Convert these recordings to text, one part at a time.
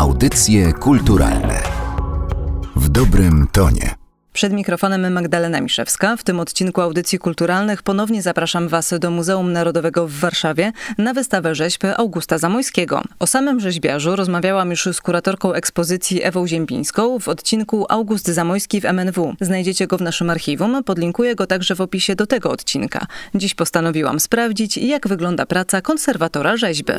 Audycje kulturalne w dobrym tonie. Przed mikrofonem Magdalena Miszewska. W tym odcinku audycji kulturalnych ponownie zapraszam Was do Muzeum Narodowego w Warszawie na wystawę rzeźb Augusta Zamojskiego. O samym rzeźbiarzu rozmawiałam już z kuratorką ekspozycji Ewą Ziembińską w odcinku August Zamojski w MNW. Znajdziecie go w naszym archiwum, podlinkuję go także w opisie do tego odcinka. Dziś postanowiłam sprawdzić, jak wygląda praca konserwatora rzeźby.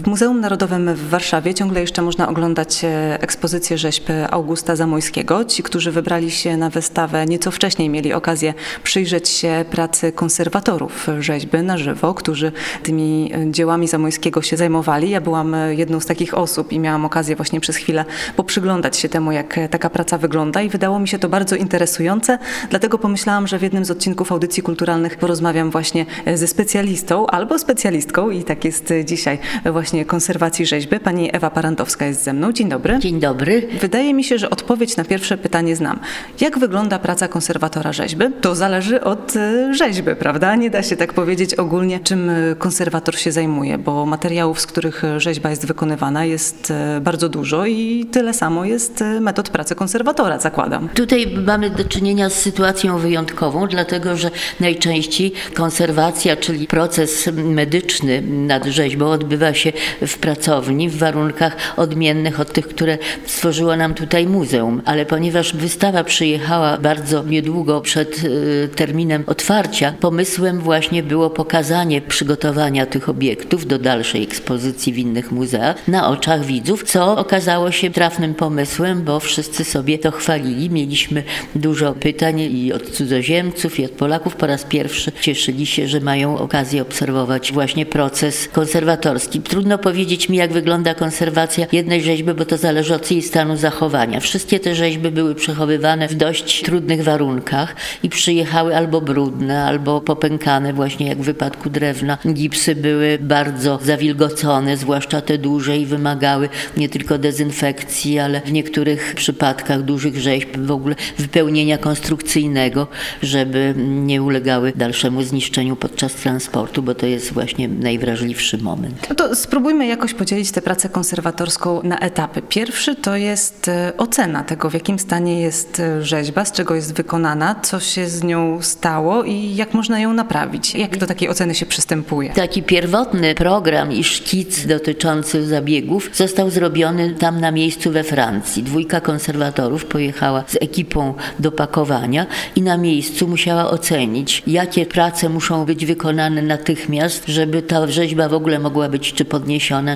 W Muzeum Narodowym w Warszawie ciągle jeszcze można oglądać e, ekspozycję rzeźb Augusta Zamojskiego. Ci, którzy wybrali się na wystawę nieco wcześniej mieli okazję przyjrzeć się pracy konserwatorów rzeźby na żywo, którzy tymi e, dziełami Zamojskiego się zajmowali. Ja byłam e, jedną z takich osób i miałam okazję właśnie przez chwilę poprzyglądać się temu, jak taka praca wygląda i wydało mi się to bardzo interesujące. Dlatego pomyślałam, że w jednym z odcinków audycji kulturalnych porozmawiam właśnie ze specjalistą albo specjalistką i tak jest dzisiaj właśnie właśnie konserwacji rzeźby. Pani Ewa Parantowska jest ze mną. Dzień dobry. Dzień dobry. Wydaje mi się, że odpowiedź na pierwsze pytanie znam. Jak wygląda praca konserwatora rzeźby? To zależy od e, rzeźby, prawda? Nie da się tak powiedzieć ogólnie, czym e, konserwator się zajmuje, bo materiałów, z których rzeźba jest wykonywana jest e, bardzo dużo i tyle samo jest metod pracy konserwatora, zakładam. Tutaj mamy do czynienia z sytuacją wyjątkową, dlatego że najczęściej konserwacja, czyli proces medyczny nad rzeźbą odbywa się w pracowni w warunkach odmiennych od tych, które stworzyło nam tutaj muzeum. Ale ponieważ wystawa przyjechała bardzo niedługo przed y, terminem otwarcia, pomysłem właśnie było pokazanie przygotowania tych obiektów do dalszej ekspozycji w innych muzeach na oczach widzów, co okazało się trafnym pomysłem, bo wszyscy sobie to chwalili. Mieliśmy dużo pytań i od cudzoziemców, i od Polaków. Po raz pierwszy cieszyli się, że mają okazję obserwować właśnie proces konserwatorski. Trudno trudno powiedzieć mi, jak wygląda konserwacja jednej rzeźby, bo to zależy od jej stanu zachowania. Wszystkie te rzeźby były przechowywane w dość trudnych warunkach i przyjechały albo brudne, albo popękane, właśnie jak w wypadku drewna. Gipsy były bardzo zawilgocone, zwłaszcza te duże i wymagały nie tylko dezynfekcji, ale w niektórych przypadkach dużych rzeźb w ogóle wypełnienia konstrukcyjnego, żeby nie ulegały dalszemu zniszczeniu podczas transportu, bo to jest właśnie najwrażliwszy moment. No to spróbujmy jakoś podzielić tę pracę konserwatorską na etapy. Pierwszy to jest e, ocena tego, w jakim stanie jest e, rzeźba, z czego jest wykonana, co się z nią stało i jak można ją naprawić. Jak do takiej oceny się przystępuje? Taki pierwotny program i szkic dotyczący zabiegów został zrobiony tam na miejscu we Francji. Dwójka konserwatorów pojechała z ekipą do pakowania i na miejscu musiała ocenić, jakie prace muszą być wykonane natychmiast, żeby ta rzeźba w ogóle mogła być czy podniesiona,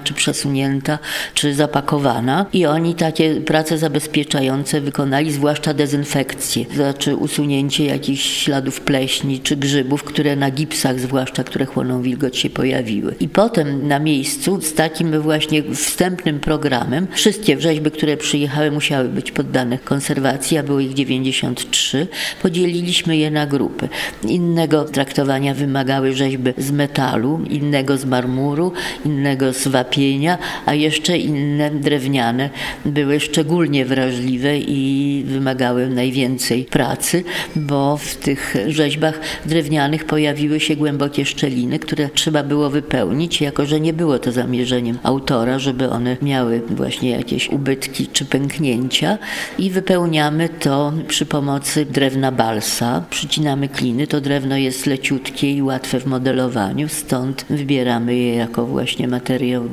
czy przesunięta, czy zapakowana. I oni takie prace zabezpieczające wykonali, zwłaszcza dezynfekcję, znaczy usunięcie jakichś śladów pleśni czy grzybów, które na gipsach, zwłaszcza które chłoną wilgoć, się pojawiły. I potem na miejscu z takim właśnie wstępnym programem wszystkie rzeźby, które przyjechały, musiały być poddane konserwacji, a było ich 93. Podzieliliśmy je na grupy. Innego traktowania wymagały rzeźby z metalu, innego z marmuru, innego innego z wapienia, a jeszcze inne drewniane były szczególnie wrażliwe i wymagały najwięcej pracy, bo w tych rzeźbach drewnianych pojawiły się głębokie szczeliny, które trzeba było wypełnić, jako że nie było to zamierzeniem autora, żeby one miały właśnie jakieś ubytki czy pęknięcia i wypełniamy to przy pomocy drewna balsa. Przycinamy kliny, to drewno jest leciutkie i łatwe w modelowaniu, stąd wybieramy je jako właśnie materiał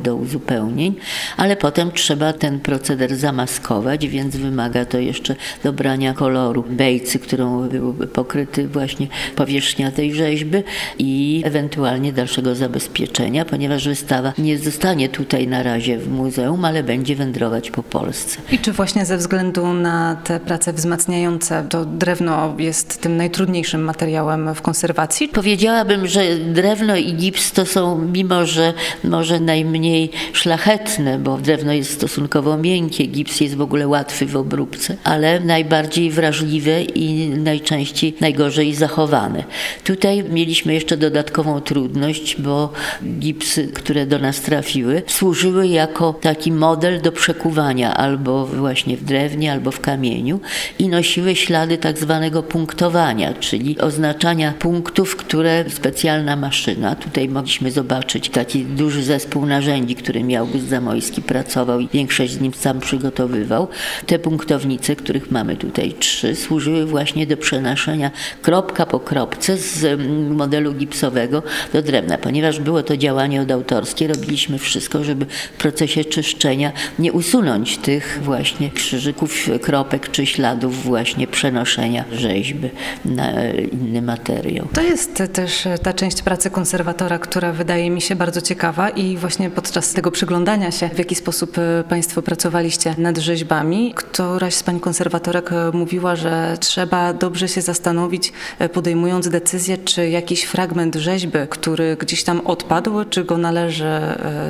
do uzupełnień, ale potem trzeba ten proceder zamaskować, więc wymaga to jeszcze dobrania koloru bejcy, którą byłby pokryty właśnie powierzchnia tej rzeźby i ewentualnie dalszego zabezpieczenia, ponieważ wystawa nie zostanie tutaj na razie w muzeum, ale będzie wędrować po Polsce. I czy właśnie ze względu na te prace wzmacniające to drewno jest tym najtrudniejszym materiałem w konserwacji? Powiedziałabym, że drewno i gips to są, mimo że może najmniej szlachetne, bo drewno jest stosunkowo miękkie, gips jest w ogóle łatwy w obróbce, ale najbardziej wrażliwe i najczęściej najgorzej zachowane. Tutaj mieliśmy jeszcze dodatkową trudność, bo gipsy, które do nas trafiły, służyły jako taki model do przekuwania albo właśnie w drewnie, albo w kamieniu i nosiły ślady tak zwanego punktowania, czyli oznaczania punktów, które specjalna maszyna, tutaj mogliśmy zobaczyć taki duży zespół narzędzi, którymi August Zamojski pracował i większość z nim sam przygotowywał. Te punktownice, których mamy tutaj trzy, służyły właśnie do przenoszenia kropka po kropce z mm, modelu gipsowego do drewna. Ponieważ było to działanie odautorskie, robiliśmy wszystko, żeby w procesie czyszczenia nie usunąć tych właśnie krzyżyków, kropek czy śladów właśnie przenoszenia rzeźby na inny materiał. To jest też ta część pracy konserwatora, która wydaje mi się bardzo ciekawa i właśnie podczas tego przyglądania się, w jaki sposób e, Państwo pracowaliście nad rzeźbami, któraś z Pań konserwatorek e, mówiła, że trzeba dobrze się zastanowić, e, podejmując decyzję, czy jakiś fragment rzeźby, który gdzieś tam odpadł, czy go należy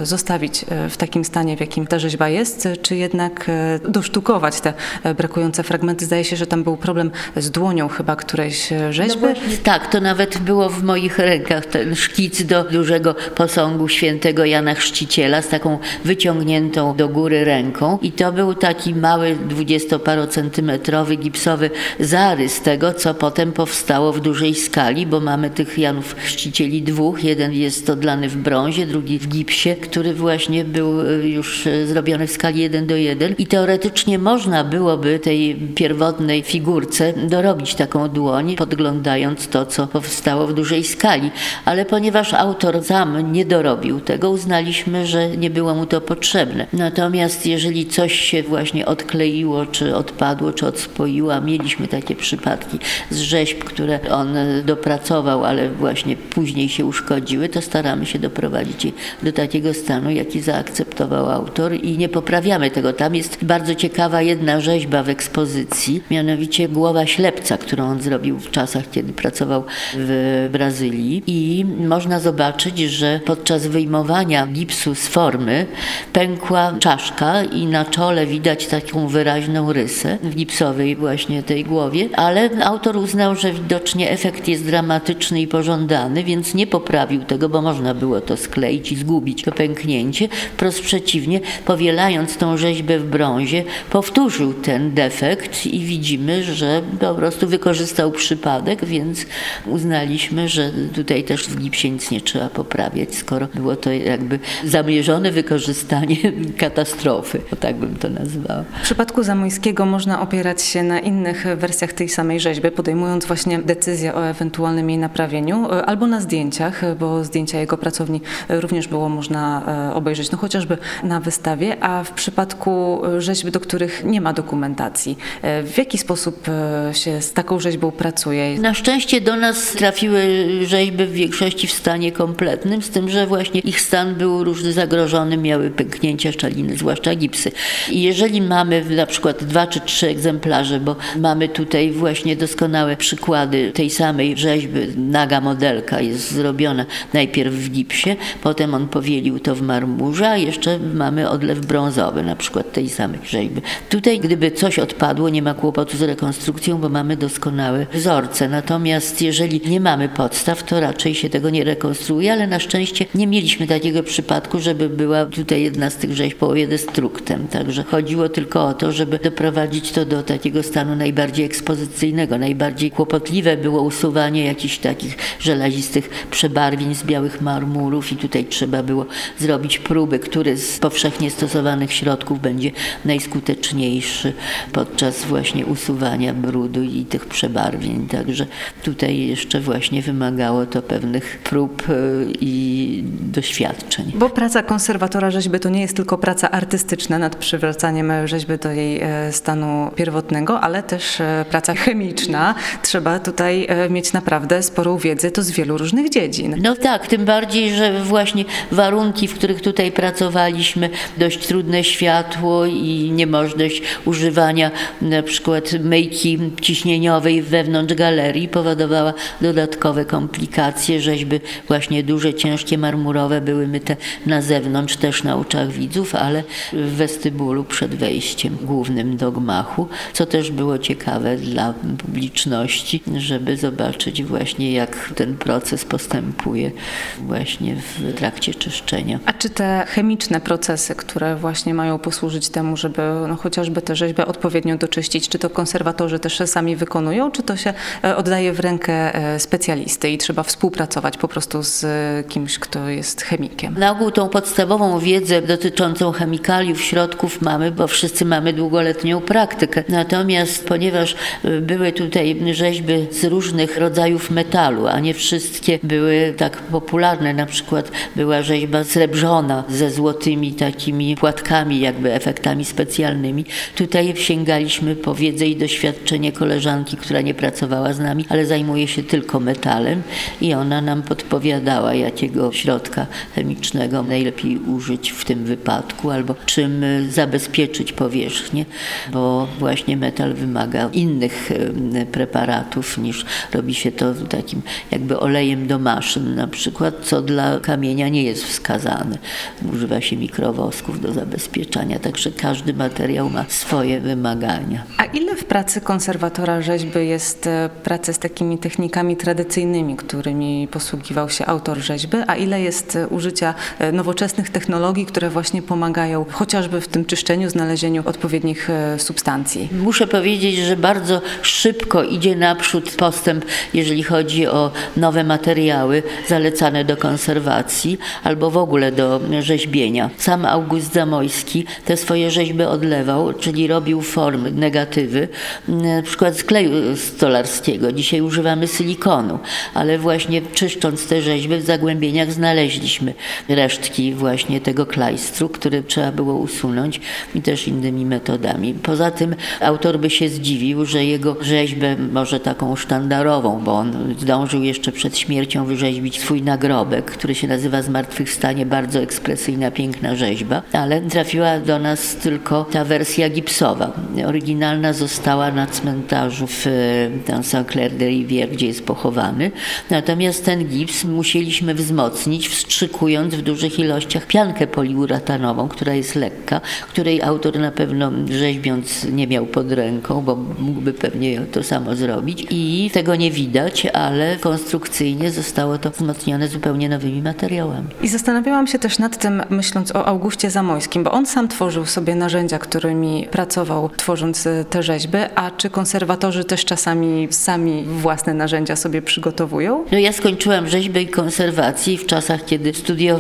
zostawić w takim stanie, w jakim ta rzeźba jest, czy jednak dosztukować te brakujące fragmenty. Zdaje się, że tam był problem z dłonią chyba którejś rzeźby. No tak, to nawet było w moich rękach ten szkic do dużego posągu świętego Jana Chrzciciela z taką wyciągniętą do góry ręką i to był taki mały dwudziestoparocentymetrowy gipsowy zarys tego, co potem powstało w dużej skali, bo mamy tych Janów Chrzcicieli dwóch. Jeden jest odlany w brązie, drugi w gipsie, który właśnie był e, już e, zrobiony w skali 1 do 1 i teoretycznie można byłoby tej pierwotnej figurce dorobić taką dłoń, podglądając to, co powstało w dużej skali. Ale ponieważ autor sam nie dorobił tego, uznaliśmy, że nie było mu to potrzebne. Natomiast jeżeli coś się właśnie odkleiło, czy odpadło, czy odspoiło, mieliśmy takie przypadki z rzeźb, które on dopracował, ale właśnie później się uszkodziły, to staramy się doprowadzić je do takiego stanu, jaki zaakceptował autor i nie poprawiamy tego. Tam jest bardzo ciekawa jedna rzeźba w ekspozycji, mianowicie głowa ślepca, którą on zrobił w czasach, kiedy pracował w Brazylii i można zobaczyć, że podczas wyjmowania gipsu z formy pękła czaszka i na czole widać taką wyraźną rysę w gipsowej właśnie tej głowie, ale autor uznał, że widocznie efekt jest dramatyczny i pożądany, więc nie poprawił tego, bo można było to skleić i zgubić to pęknięcie. Wprost przeciwnie, powielając tą rzeźbę w brązie, powtórzył ten defekt i widzimy, że po prostu wykorzystał przypadek, więc uznaliśmy, że tutaj też w gipsie nic nie trzeba poprawiać, skoro było to jakby zamierzone wykorzystanie katastrofy, tak bym to nazwała. W przypadku Zamojskiego można opierać się na innych wersjach tej samej rzeźby, podejmując właśnie decyzję o ewentualnym jej naprawieniu, albo na zdjęciach, bo zdjęcia jego pracowni również było można e, obejrzeć, no chociażby na wystawie, a w przypadku rzeźb, do których nie ma dokumentacji, e, w jaki sposób e, się z taką rzeźbą pracuje? Na szczęście do nas trafiły rzeźby w większości w stanie kompletnym, z tym, że właśnie ich stan był różny zagrożony, miały pęknięcia szczeliny, zwłaszcza gipsy. I jeżeli mamy na przykład dwa czy trzy egzemplarze, bo mamy tutaj właśnie doskonałe przykłady tej samej rzeźby, naga modelka jest zrobiona najpierw w gipsie, potem on powielił to w marmurze, a jeszcze mamy odlew brązowy na przykład tej samej rzeźby. Tutaj gdyby coś odpadło, nie ma kłopotu z rekonstrukcją, bo mamy doskonałe wzorce. Natomiast jeżeli nie mamy podstaw, to raczej się tego nie rekonstruuje, ale na szczęście nie mieliśmy takiego przypadku, żeby była tutaj jedna z tych rzeźb połowie destruktem. Także chodziło tylko o to, żeby doprowadzić to do takiego stanu najbardziej ekspozycyjnego. Najbardziej kłopotliwe było usuwanie jakichś takich żelazistych przebarwień z białych marmurów i tutaj trzeba było zrobić próby, który z powszechnie stosowanych środków będzie najskuteczniejszy podczas właśnie usuwania brudu i tych przebarwień. Także tutaj jeszcze właśnie wymagało to pewnych prób e, i doświadczeń. Bo praca konserwatora rzeźby to nie jest tylko praca artystyczna nad przywracaniem rzeźby do jej e, stanu pierwotnego, ale też e, praca chemiczna. Trzeba tutaj mieć naprawdę sporą wiedzę to z wielu różnych dziedzin. No tak, tym bardziej, że właśnie warunki, w których tutaj pracowaliśmy, dość trudne światło i niemożność używania na przykład myjki ciśnieniowej wewnątrz galerii powodowała dodatkowe komplikacje. Rzeźby właśnie duże, ciężkie, marmurowe były na zewnątrz, też na oczach widzów, ale w westybulu przed wejściem głównym do gmachu, co też było ciekawe dla publiczności, żeby zobaczyć właśnie jak ten proces postępuje właśnie w trakcie czyszczenia. A czy te chemiczne procesy, które właśnie mają posłużyć temu, żeby no, chociażby tę rzeźbę odpowiednio doczyścić, czy to konserwatorzy też sami wykonują, czy to się e, oddaje w rękę e, specjalisty i trzeba współpracować po prostu z kimś, kto jest chemikiem? Na ogół tą podstawową wiedzę dotyczącą chemikaliów, środków mamy, bo wszyscy mamy długoletnią praktykę. Natomiast ponieważ e, były tutaj rzeźby z różnych rodzajów metalu, a nie wszystkie były tak popularne, na przykład była rzeźba srebrzona ze złotymi takimi płatkami, jakby efektami specjalnymi. Tutaj sięgaliśmy po wiedzę i doświadczenie koleżanki, która nie pracowała z nami, ale zajmuje się tylko metalem i ona nam podpowiadała, jakiego środka chemicznego najlepiej użyć w tym wypadku, albo czym zabezpieczyć powierzchnię, bo właśnie metal wymaga innych preparatów niż robi się to takim jakby olejem do maszyn na przykład, co dla kamienia nie jest wskazane. Używa się mikrowosków do zabezpieczania, także każdy materiał ma swoje wymagania. A ile w pracy konserwatora rzeźby jest e, pracy z takimi technikami tradycyjnymi, którymi posługiwał się autor rzeźby, a ile jest e, użycia e, nowoczesnych technologii, które właśnie pomagają chociażby w tym czyszczeniu, znalezieniu odpowiednich substancji? Muszę powiedzieć, że bardzo szybko idzie naprzód postęp, jeżeli chodzi o nowe materiały zalecane do konserwacji albo w ogóle do rzeźbienia. Sam August Zamojski te swoje rzeźby odlewał, czyli robił formy, negatywy, na przykład z kleju stolarskiego. Dzisiaj używamy silikonu, ale właśnie czyszcząc te rzeźby w zagłębieniach znaleźliśmy resztki właśnie tego klajstru, który trzeba było usunąć i też innymi metodami. Poza tym autor by się zdziwił, że jego rzeźbę, może taką sztandarową, bo on zdążył jeszcze przed śmiercią wyrzeźbić swój nagrobek, który się nazywa Zmartwychwstanie, bardzo ekspresyjna, piękna rzeźba, ale trafiła do nas tylko ta wersja gipsowa. Oryginalna została na cmentarzu w Saint-Clair de Rivière, gdzie jest pochowany. Natomiast ten gips musieliśmy wzmocnić, wstrzykując w dużych ilościach piankę poliuratanową, która jest lekka, której autor na pewno rzeźbiąc nie miał pod ręką, bo mógłby pewnie to samo zrobić. I tego nie widać, ale konstrukcyjnie zostało to wzmocnione zupełnie nowymi materiałami. I zastanawiałam się też nad tym, myśląc o Augustie Zamojskim, bo on sam tworzył sobie narzędzia, którymi pracował, tworząc e, te rzeźby, a czy konserwatorzy też czasami sami własne narzędzia sobie przygotowują? No ja skończyłam rzeźbę i konserwacji w czasach, kiedy studiowałam.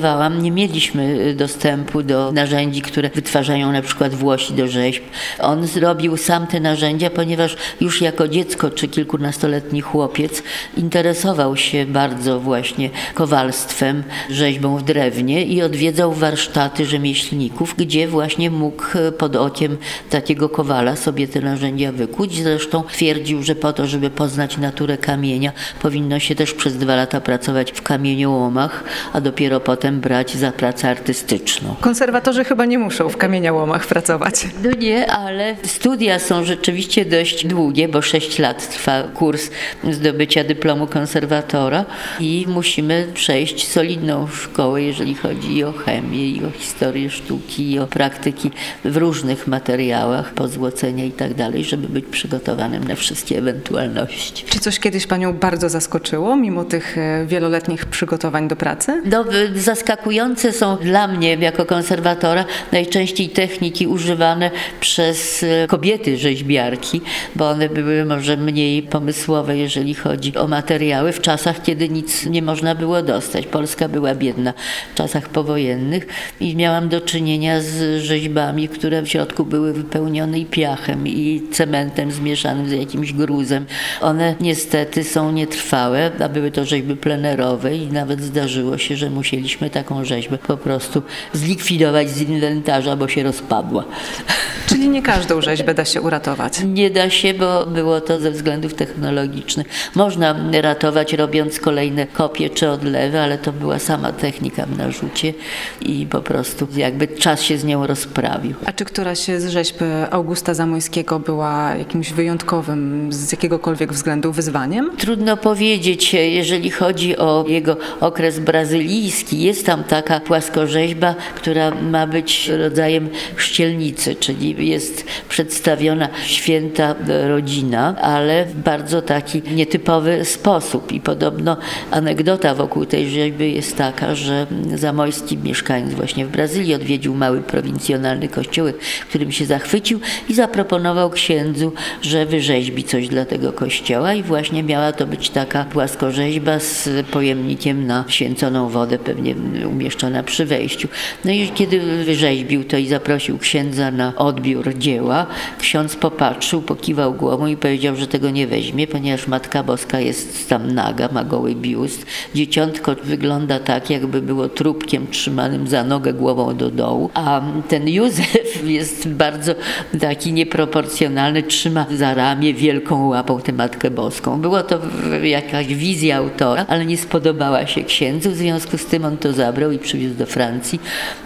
Nie mieliśmy e, dostępu do narzędzi, które wytwarzają na przykład włosi do rzeźb. On zrobił sam te narzędzia, ponieważ już jako dziecko czy kilkunastoletni chłopiec interesował się bardzo właśnie kowalstwem, rzeźbą w drewnie i odwiedzał warsztaty rzemieślników, gdzie właśnie mógł pod okiem takiego kowala sobie te narzędzia wykuć. Zresztą twierdził, że po to, żeby poznać naturę kamienia, powinno się też przez dwa lata pracować w kamieniołomach, a dopiero potem brać za pracę artystyczną. Konserwatorzy chyba nie muszą w kamieniołomach pracować. No nie, ale studia są rzeczywiście dość długie, bo sześć lat trwa kurs zdobycia dyplomu konserwatora i musimy przejść solidną szkołę, jeżeli chodzi o chemię, i o historię sztuki, i o praktyki w różnych materiałach, pozłocenia i tak dalej, żeby być przygotowanym na wszystkie ewentualności. Czy coś kiedyś Panią bardzo zaskoczyło, mimo tych e, wieloletnich przygotowań do pracy? No, zaskakujące są dla mnie jako konserwatora najczęściej techniki używane przez e, kobiety rzeźbiarki, bo one były może mniej pomysłowe, jeżeli chodzi o materiały w czasach, kiedy nic nie można było dostać. Polska była biedna w czasach powojennych i miałam do czynienia z rzeźbami, które w środku były wypełnione i piachem, i cementem zmieszanym z jakimś gruzem. One niestety są nietrwałe, a były to rzeźby plenerowe i nawet zdarzyło się, że musieliśmy taką rzeźbę po prostu zlikwidować z inwentarza, bo się rozpadła. Czyli nie każdą rzeźbę da się uratować? Nie da się, bo było to ze względów technologicznych. Można ratować robiąc kolejne kopie czy odlewy, ale to była sama technika w narzucie i po prostu jakby czas się z nią rozprawił. A czy któraś z rzeźb Augusta Zamojskiego była jakimś wyjątkowym z jakiegokolwiek względu wyzwaniem? Trudno powiedzieć, jeżeli chodzi o jego okres brazylijski. Jest tam taka płaskorzeźba, która ma być rodzajem chrzcielnicy, czyli jest przedstawiona święta rodzina, ale w bardzo taki nietypowy sposób. I podobno anegdota wokół tej rzeźby jest taka, że Zamojski, mieszkając właśnie w Brazylii, odwiedził mały prowincjonalny kościółek, którym się zachwycił i zaproponował księdzu, że wyrzeźbi coś dla tego kościoła i właśnie miała to być taka płaskorzeźba z pojemnikiem na święconą wodę, pewnie umieszczona przy wejściu. No i kiedy wyrzeźbił to i zaprosił księdza na odbiór dzieła, ksiądz popatrzył, pokiwał głową i powiedział, że tego nie weźmie, ponieważ Matka Boska jest tam naga, ma goły biust. Dzieciątko wygląda tak, jakby było trupkiem trzymanym za nogę głową do dołu, a ten Józef jest bardzo taki nieproporcjonalny, trzyma za ramię wielką łapą tę Matkę Boską. Było to jakaś wizja autora, ale nie spodobała się księdzu, w związku z tym on to zabrał i przywiózł do Francji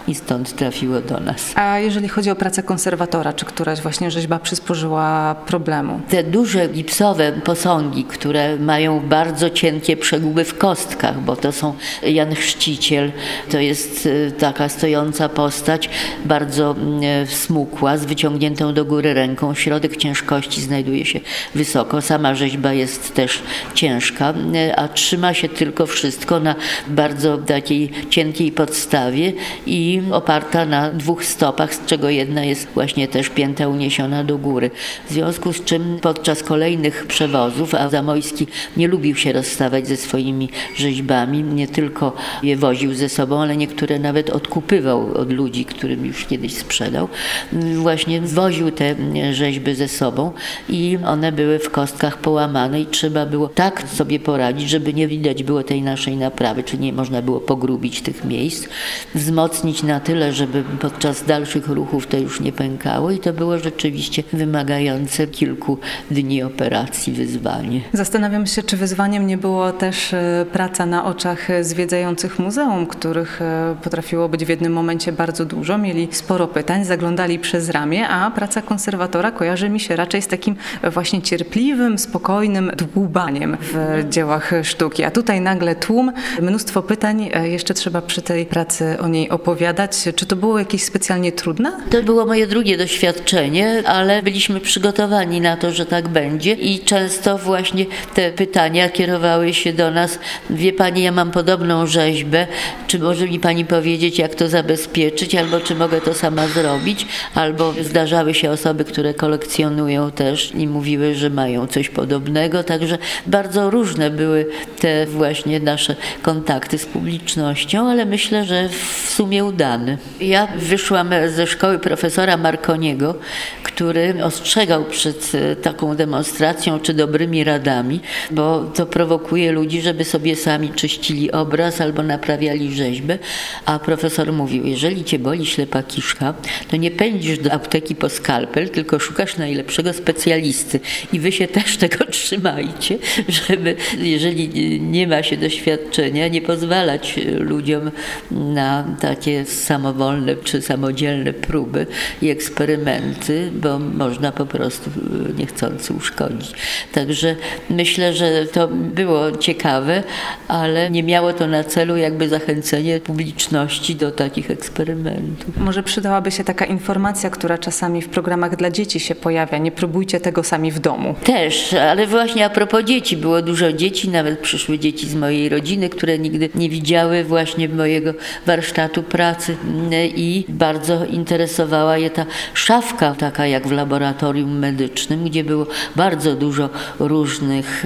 i stąd trafiło do nas. A jeżeli chodzi o pracę konserwatora, czy któraś właśnie rzeźba przysporzyła problemu? Te duże gipsowe posągi, które mają bardzo cienkie przeguby w kostkach, bo to są Jan Chrzciciel, to jest y, taka stojąca postać, bardzo mm, smukła, z wyciągniętą do góry ręką. Środek ciężkości znajduje się wysoko. Sama rzeźba jest też ciężka, y, a trzyma się tylko wszystko na bardzo takiej cienkiej podstawie i oparta na dwóch stopach, z czego jedna jest właśnie też pięta uniesiona do góry. W związku z czym podczas kolejnych przewozów, a Zamojski nie lubił się rozstawać ze swoimi rzeźbami, nie tylko je woził ze sobą, ale niektóre nawet odkupywał od ludzi, którym już kiedyś sprzedał. Właśnie woził te rzeźby ze sobą i one były w kostkach połamane i trzeba było tak sobie poradzić, żeby nie widać było tej naszej naprawy, czyli nie można było pogrubić tych miejsc, wzmocnić na tyle, żeby podczas dalszych ruchów to już nie pękało i to było rzeczywiście wymagające kilku dni operacji wyzwanie. Zastanawiam się, czy wyzwaniem nie było też e, praca na oczach zwiedzających muzeum, których e, potrafiło być w jednym momencie bardzo dużo, mieli sporo pytań, zaglądali przez ramię, a praca konserwatora kojarzy mi się raczej z takim właśnie cierpliwym, spokojnym dłubaniem w dziełach sztuki. A tutaj nagle tłum, mnóstwo pytań, e, jeszcze trzeba przy tej pracy o niej opowiadać. Czy to było jakieś specjalnie trudne? To było moje drugie doświadczenie, ale byliśmy przygotowani na to, że tak będzie i często właśnie te pytania kierowały się do nas. Wie Pani, ja mam podobną rzeźbę, czy może mi Pani powiedzieć, jak to zabezpieczyć, albo czy mogę to sama zrobić, albo zdarzały się osoby, które kolekcjonują też i mówiły, że mają coś podobnego, także bardzo różne były te właśnie nasze kontakty z publicznością, ale myślę, że w sumie udane. Ja wyszłam ze szkoły profesora Marconiego, który ostrzegał przed e, taką demonstracją czy dobrymi radami, bo to prowokuje ludzi, żeby sobie sami czyścili obraz albo naprawiali rzeźbę, a profesor mówił, jeżeli cię boli ślepa kiszka, to nie pędzisz do apteki po skalpel, tylko szukasz najlepszego specjalisty i wy się też tego trzymajcie, żeby jeżeli nie ma się doświadczenia, nie pozwalać ludziom na takie samowolne czy samodzielne próby i eksperymenty, bo można po prostu niechcący uszkodzić. Także myślę, że to było ciekawe, ale nie miało to na celu jakby zachęcenie publiczności do takich eksperymentów. Może przydałaby się taka informacja, która czasami w programach dla dzieci się pojawia. Nie próbujcie tego sami w domu. Też, ale właśnie a propos dzieci, było dużo dzieci, nawet przyszły dzieci z mojej rodziny, które nigdy nie widziały właśnie mojego warsztatu pracy i bardzo interesowała je ta szafka, taka jak w laboratorium medycznym, gdzie było bardzo dużo różnych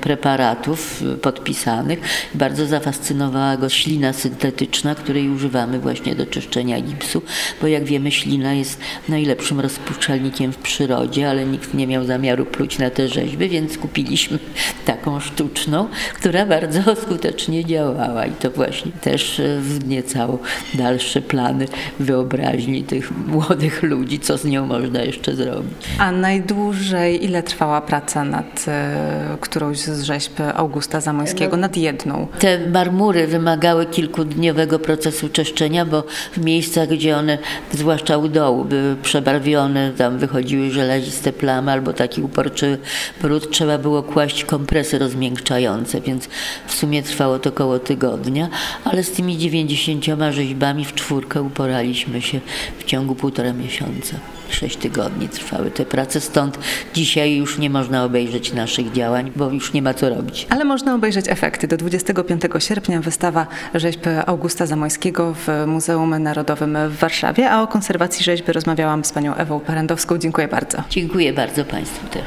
preparatów podpisanych. Bardzo zafascynowała go ślina syntetyczna, której używamy właśnie do czyszczenia gipsu, bo jak wiemy ślina jest najlepszym rozpuszczalnikiem w przyrodzie, ale nikt nie miał zamiaru pluć na te rzeźby, więc kupiliśmy taką sztuczną, która bardzo skutecznie działała i to właśnie też e, wzniecało dalsze plany wyobraźni tych młodych ludzi, co z nią można jeszcze zrobić. A najdłużej ile trwała praca nad e, którąś z rzeźb Augusta Zamońskiego, no, nad jedną? Te marmury wymagały kilkudniowego procesu czeszczenia, bo w miejscach, gdzie one, zwłaszcza u dołu, były przebarwione, tam wychodziły żelaziste plamy albo taki uporczy brud, trzeba było kłaść kompresy rozmiękczające, więc w sumie trwało to około tygodnia, ale z tymi 90 rzeźbami w czwórkę uporaliśmy się w ciągu półtora miesiąca. Sześć tygodni trwały te prace, stąd dzisiaj już nie można obejrzeć naszych działań, bo już nie ma co robić. Ale można obejrzeć efekty. Do 25 sierpnia wystawa rzeźb Augusta Zamojskiego w Muzeum Narodowym w Warszawie, a o konserwacji rzeźby rozmawiałam z panią Ewą Parandowską. Dziękuję bardzo. Dziękuję bardzo Państwu też.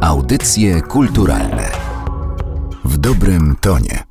Audycje kulturalne w dobrym tonie.